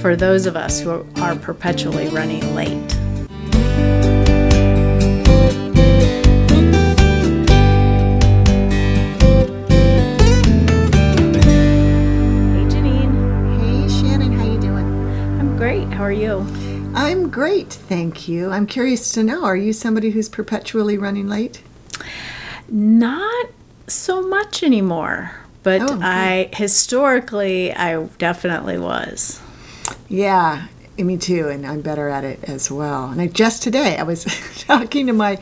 for those of us who are perpetually running late. Hey Janine, Hey Shannon, how you doing? I'm great. How are you? I'm great, thank you. I'm curious to know, are you somebody who's perpetually running late? Not so much anymore, but Oh, okay. I historically I definitely was. Yeah, me too, and I'm better at it as well. And I just today I was talking to my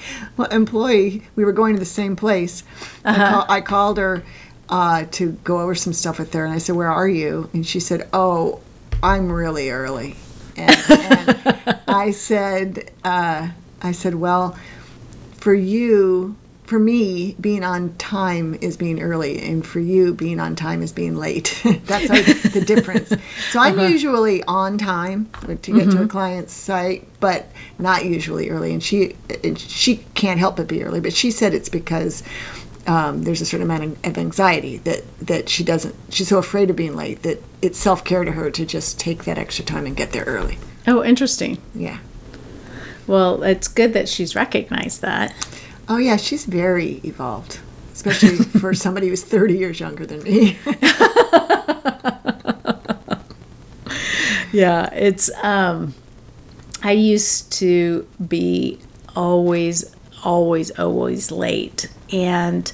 employee. We were going to the same place. I, call, I called her uh, to go over some stuff with her, and I said, "Where are you?" And she said, "Oh, I'm really early." And, and I said, uh, "I said, well, for you." For me, being on time is being early, and for you, being on time is being late. That's our, the difference. So I'm usually on time to get to a client's site, but not usually early. And she she can't help but be early. But she said it's because um, there's a certain amount of anxiety that that she doesn't. She's so afraid of being late that it's self care to her to just take that extra time and get there early. Oh, interesting. Yeah. Well, it's good that she's recognized that. Oh yeah, she's very evolved, especially for somebody who's 30 years younger than me. Yeah, it's um I used to be always always always late and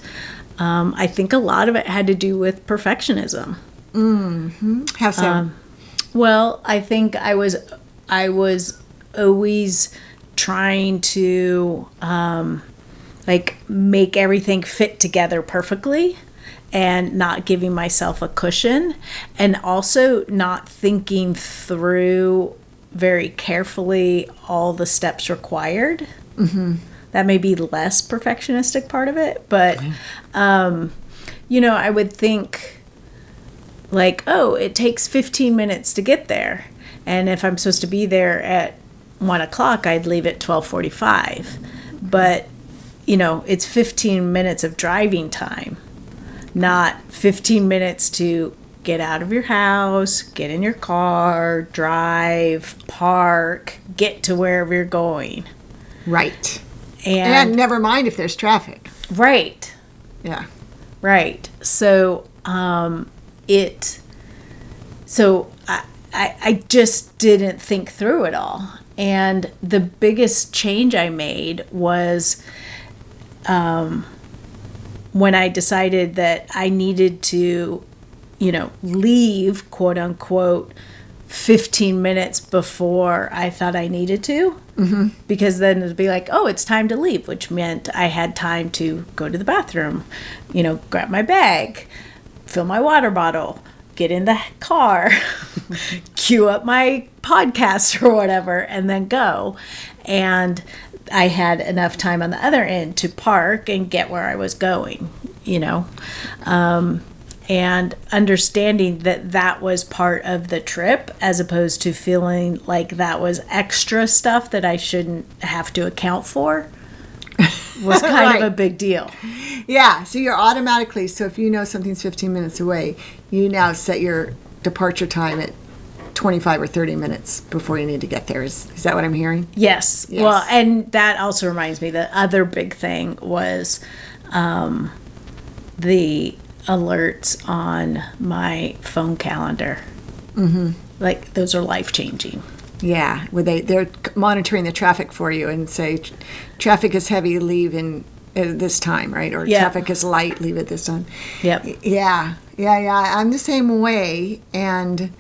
um, I think a lot of it had to do with perfectionism. Hmm. How so? Well, I think I was I was always trying to um, like make everything fit together perfectly and not giving myself a cushion and also not thinking through very carefully all the steps required. Mm-hmm. That may be less perfectionistic part of it, but um, you know, I would think like, oh, it takes 15 minutes to get there. And if I'm supposed to be there at one o'clock, I'd leave at 1245. But, you know, it's 15 minutes of driving time, not 15 minutes to get out of your house, get in your car, drive, park, get to wherever you're going. right. And, And never mind if there's traffic. right. Yeah. Right. So um, it. So I, I I just didn't think through it all, and the biggest change I made was, um, when I decided that I needed to, you know, leave quote unquote. 15 minutes before I thought I needed to. Mm-hmm. Because then it'd be like, oh, it's time to leave, which meant I had time to go to the bathroom, you know, grab my bag, fill my water bottle, get in the car, cue up my podcast or whatever, and then go. And I had enough time on the other end to park and get where I was going, you know. Um, and understanding that that was part of the trip as opposed to feeling like that was extra stuff that I shouldn't have to account for was kind of a big deal. Yeah. So you're automatically, so if you know something's 15 minutes away, you now set your departure time at 25 or 30 minutes before you need to get there. Is, is that what I'm hearing? Yes. Yes. Well, and that also reminds me the other big thing was um, the alerts on my phone calendar. Mm-hmm. Like those are life changing. Yeah. Where they, they're monitoring the traffic for you and say, traffic is heavy, leave in at this time, right? Or Yeah. traffic is light, leave at this time. Yep. Yeah, yeah, yeah. I'm the same way, and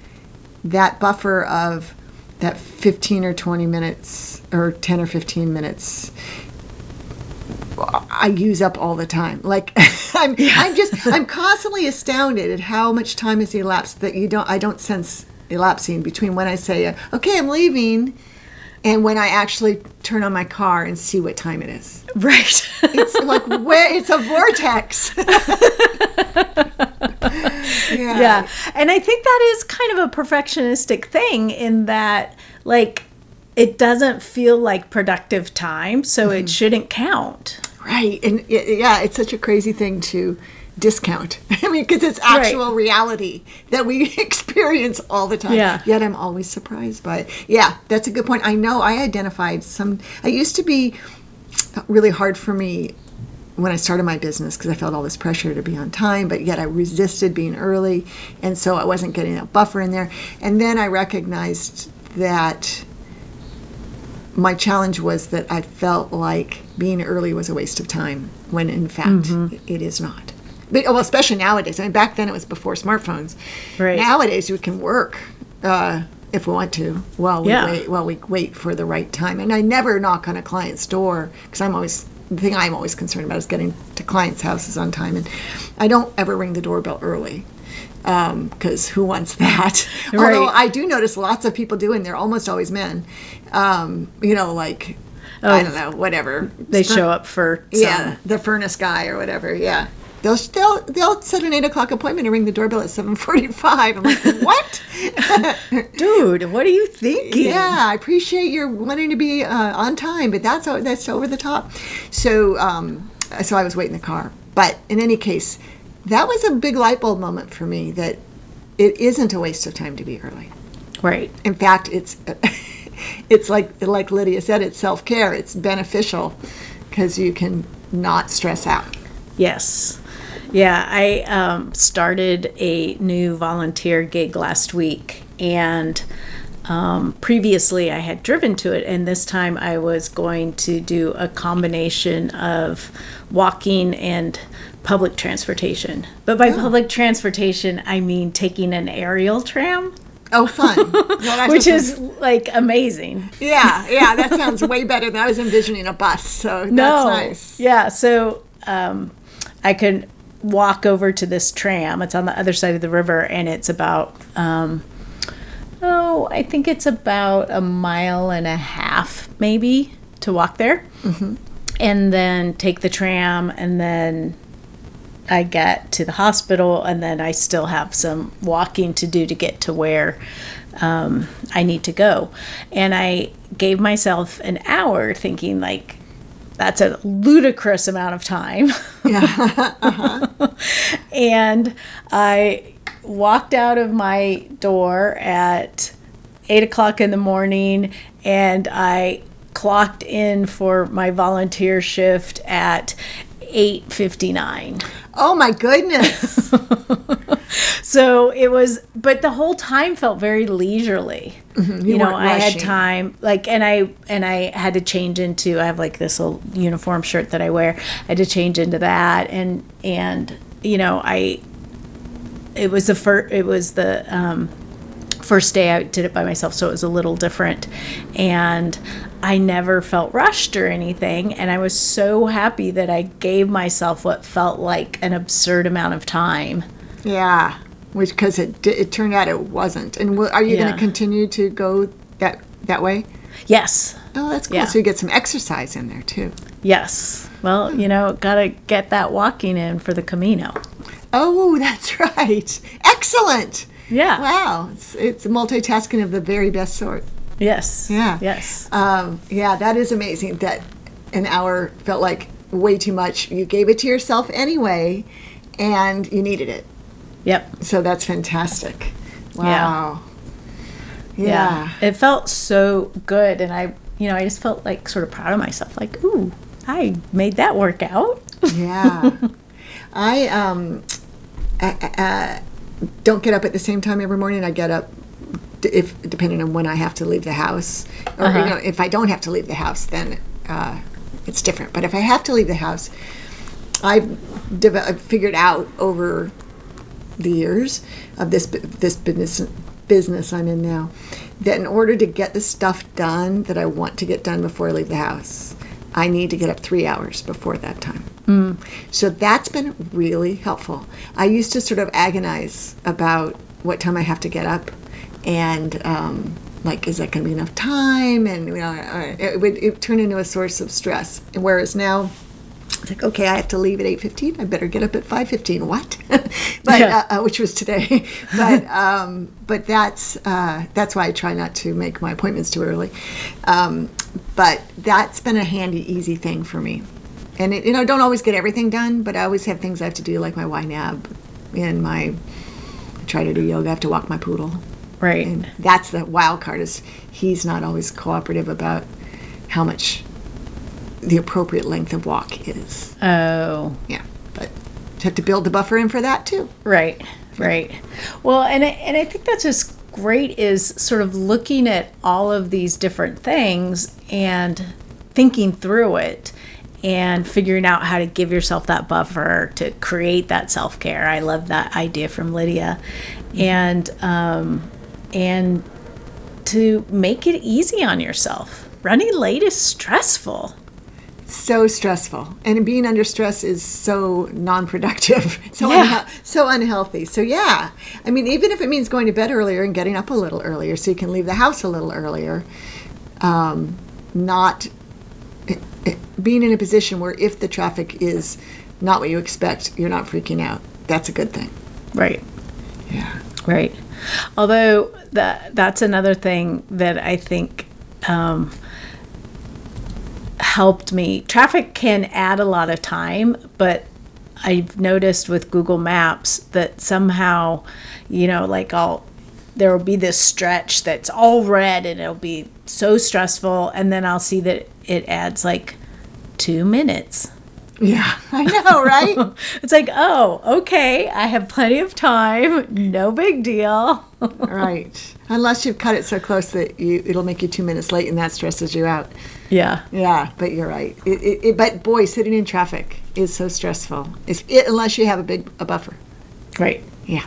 that buffer of that 15 or 20 minutes, or 10 or 15 minutes, I use up all the time. Like I'm, I'm just, I'm constantly astounded at how much time has elapsed that you don't, I don't sense elapsing between when I say, uh, okay, I'm leaving, and when I actually turn on my car and see what time it is. Right. It's like where it's a vortex. yeah. yeah. And I think that is kind of a perfectionistic thing in that, like, it doesn't feel like productive time, so Mm-hmm. it shouldn't count. Right. And y- yeah, it's such a crazy thing to discount. I mean, because it's actual reality that we experience all the time. Yeah. Yet I'm always surprised by it. Yeah, that's a good point. I know I identified some, I used to be really hard for me when I started my business because I felt all this pressure to be on time, but yet I resisted being early. And so I wasn't getting that buffer in there. And then I recognized that my challenge was that I felt like being early was a waste of time when in fact it is not. But, well, especially nowadays. I mean, back then it was before smartphones. Right. Nowadays we can work uh, if we want to while we Yeah. wait while we wait for the right time. And I never knock on a client's door because I'm always the thing I'm always concerned about is getting to clients' houses on time. And I don't ever ring the doorbell early because who wants that? Although I do notice lots of people doing. They're almost always men. Um, you know, like I don't know, whatever. They show up for some, Yeah, the furnace guy or whatever. Yeah, they'll they'll they'll set an eight o'clock appointment and ring the doorbell at seven forty five. I'm like, what? dude, what are you thinking? yeah, I appreciate your wanting to be uh, on time, but that's that's over the top. So um, so I was waiting in the car. But in any case, that was a big light bulb moment for me that it isn't a waste of time to be early. Right. In fact, it's it's like like Lydia said, it's self care. It's beneficial because you can not stress out. Yes. Yeah, I um, started a new volunteer gig last week, and um, previously I had driven to it, and this time I was going to do a combination of walking and public transportation. But by public transportation, I mean taking an aerial tram, Oh, fun! Which is like amazing. yeah, yeah. That sounds way better than I was envisioning a bus. So that's No. nice. Yeah, so um, I could walk over to this tram. It's on the other side of the river, and it's about um, oh, I think it's about a mile and a half, maybe, to walk there, mm-hmm. and then take the tram, and then. I get to the hospital, and then I still have some walking to do to get to where um, I need to go. And I gave myself an hour thinking, like, that's a ludicrous amount of time. Yeah. Uh-huh. and I walked out of my door at eight o'clock in the morning and I clocked in for my volunteer shift at 8:59. Oh my goodness. So it was but the whole time felt very leisurely. You, Mm-hmm. You know, weren't I had time like and I and I had to change into I have like this little uniform shirt that I wear. I had to change into that and and you know, I it was the first it was the um first day I did it by myself, so it was a little different. And I never felt rushed or anything. And I was so happy that I gave myself what felt like an absurd amount of time. yeah. Which because it it turned out it wasn't. And are you going to continue to go that that way? Yes. Oh, that's cool. Yeah. So you get some exercise in there too. Yes. Well, hmm. you know, gotta get that walking in for the Camino. Oh, that's right. Excellent. Yeah. Wow. It's, it's multitasking of the very best sort. Yes. Yeah. Yes. Um, yeah, that is amazing that an hour felt like way too much. You gave it to yourself anyway, and you needed it. Yep. So that's fantastic. Wow. Yeah. Yeah. It felt so good. And I, you know, I just felt like sort of proud of myself. Like, ooh, I made that work out. Yeah. I um, I, I, don't get up at the same time every morning. I get up if depending on when I have to leave the house, or Uh-huh. know, if I don't have to leave the house, then uh, it's different. But if I have to leave the house, I've developed, figured out over the years of this this business business I'm in now that in order to get the stuff done that I want to get done before I leave the house, I need to get up three hours before that time. So that's been really helpful. I used to sort of agonize about what time I have to get up, and um, like, is that going to be enough time? And you know, uh, it would it turn into a source of stress. Whereas now, it's like, okay, I have to leave at eight fifteen. I better get up at five fifteen. What? but Yeah. uh, uh, which was today. but um, but that's uh, that's why I try not to make my appointments too early. Um, but that's been a handy, easy thing for me. And it, you know, I don't always get everything done, but I always have things I have to do, like my YNAB and my. I try to do yoga. I have to walk my poodle. Right. And that's the wild card is he's not always cooperative about how much the appropriate length of walk is. Oh, Yeah, but you have to build the buffer in for that too. right. Right. Well, and I, and I think that's just great is sort of looking at all of these different things and thinking through it and figuring out how to give yourself that buffer to create that self-care. I love that idea from Lydia. And um and to make it easy on yourself. Running late is stressful. So stressful, and being under stress is so non-productive, so Yeah. unhe- so unhealthy. So yeah, I mean, even if it means going to bed earlier and getting up a little earlier, so you can leave the house a little earlier, um, not eh, eh, being in a position where if the traffic is not what you expect, you're not freaking out. That's a good thing. Right. Yeah. Right. Although that that's another thing that I think um, helped me. Traffic can add a lot of time, but I've noticed with Google Maps that somehow, you know, like I'll there will be this stretch that's all red and it'll be so stressful and then I'll see that it adds like 2 minutes. Yeah, I know, right? It's like, "Oh, okay, I have plenty of time. No big deal." right. Unless you've cut it so close that you it'll make you two minutes late, and that stresses you out. Yeah. Yeah, but you're right. It, it, it, but boy, sitting in traffic is so stressful. It's, it, unless you have a big a buffer. Right. Yeah.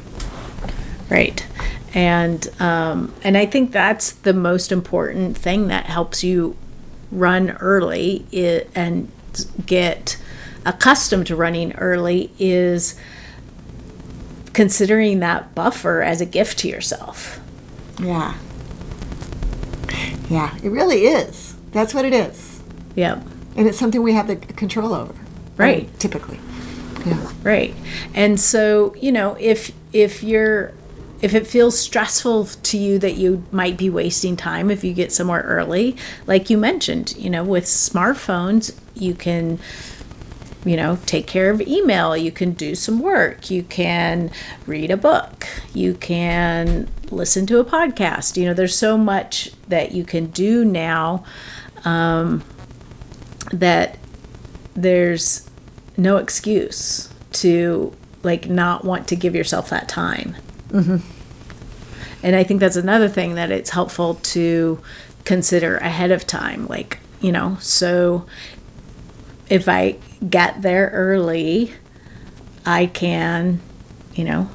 Right. And um, and I think that's the most important thing that helps you run early and get accustomed to running early is considering that buffer as a gift to yourself. Yeah. Yeah, it really is. That's what it is. Yep. And it's something we have the control over. Um, right. Typically. Yeah. Right. And so, you know, if if you're if it feels stressful to you that you might be wasting time if you get somewhere early, like you mentioned, you know, with smartphones, you can you know, take care of email, you can do some work, you can read a book, you can listen to a podcast. You know, there's so much that you can do now um, that there's no excuse to like not want to give yourself that time. And I think that's another thing that it's helpful to consider ahead of time. Like, you know, so if I get there early, I can, you know,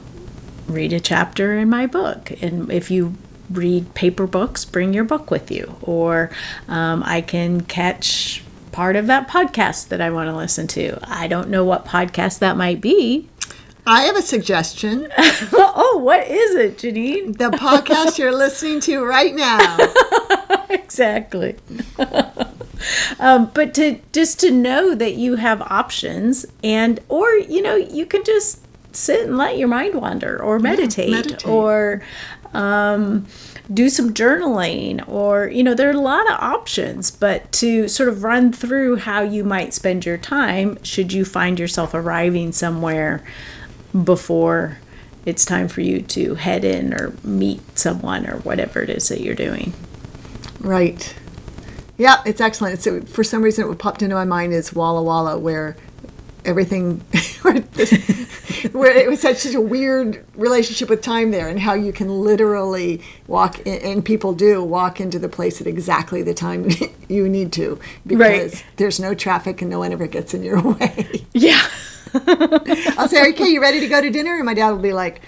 read a chapter in my book. And if you read paper books, bring your book with you. Or um, I can catch part of that podcast that I want to listen to. I don't know what podcast that might be. I have a suggestion. oh, what is it, Janine? The podcast you're listening to right now. exactly. um, but to just to know that you have options, and or you know you can just sit and let your mind wander, or meditate, meditate. or um, do some journaling, or you know there are a lot of options. But to sort of run through how you might spend your time, should you find yourself arriving somewhere before it's time for you to head in or meet someone or whatever it is that you're doing. Right. Yeah, it's excellent. It's, for some reason, what popped into my mind is Walla Walla, where everything, where, it was such a weird relationship with time there, and how you can literally walk, in, and people do walk into the place at exactly the time you need to, because Right. there's no traffic and no one ever gets in your way. Yeah. I'll say, okay, you ready to go to dinner? And my dad will be like,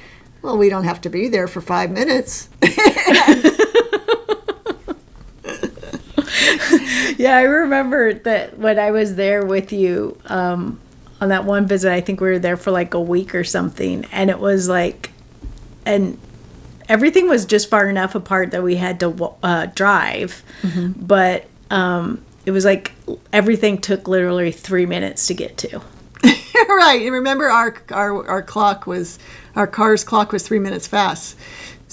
well, we don't have to be there for five minutes. Yeah, I remember that when I was there with you um, on that one visit, I think we were there for like a week or something, and it was like, and everything was just far enough apart that we had to uh, drive, but um, it was like everything took literally three minutes to get to. right. And remember, our, our our clock was our car's clock was three minutes fast.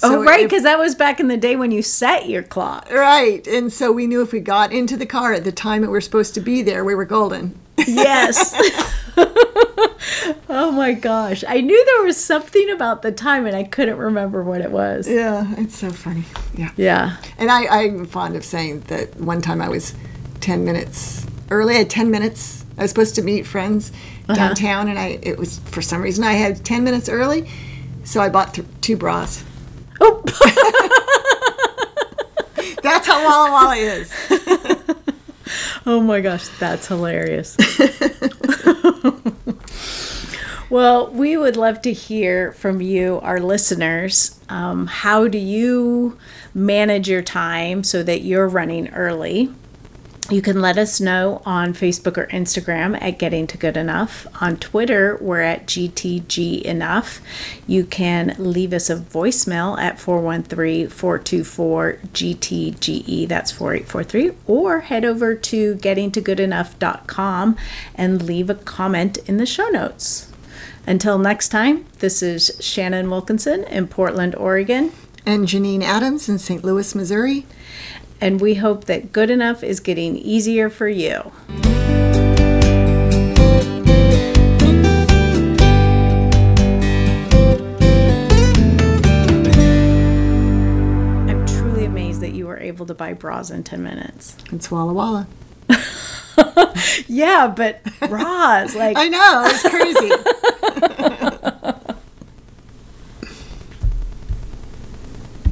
oh, right, because that was back in the day when you set your clock. right. And so we knew if we got into the car at the time that we were supposed to be there, we were golden. Yes. oh my gosh. I knew there was something about the time and I couldn't remember what it was. Yeah, it's so funny. Yeah. Yeah. And I, I'm fond of saying that one time I was 10 minutes early. I had 10 minutes. I was supposed to meet friends uh-huh. downtown, and I it was for some reason I had 10 minutes early, so I bought th- two bras. Oh, That's how Walla Walla is. oh my gosh, that's hilarious. well, we would love to hear from you, our listeners. Um, how do you manage your time so that you're running early? You can let us know on Facebook or Instagram at Getting to Good Enough. On Twitter, we're at GTG Enough. You can leave us a voicemail at 413 424 GTGE, that's 4843, or head over to gettingtogoodenough.com and leave a comment in the show notes. Until next time, this is Shannon Wilkinson in Portland, Oregon, And Janine Adams in St. Louis, Missouri. And we hope that good enough is getting easier for you. I'm truly amazed that you were able to buy bras in 10 minutes. It's Walla Walla. Yeah, but bras, like I know, it's crazy.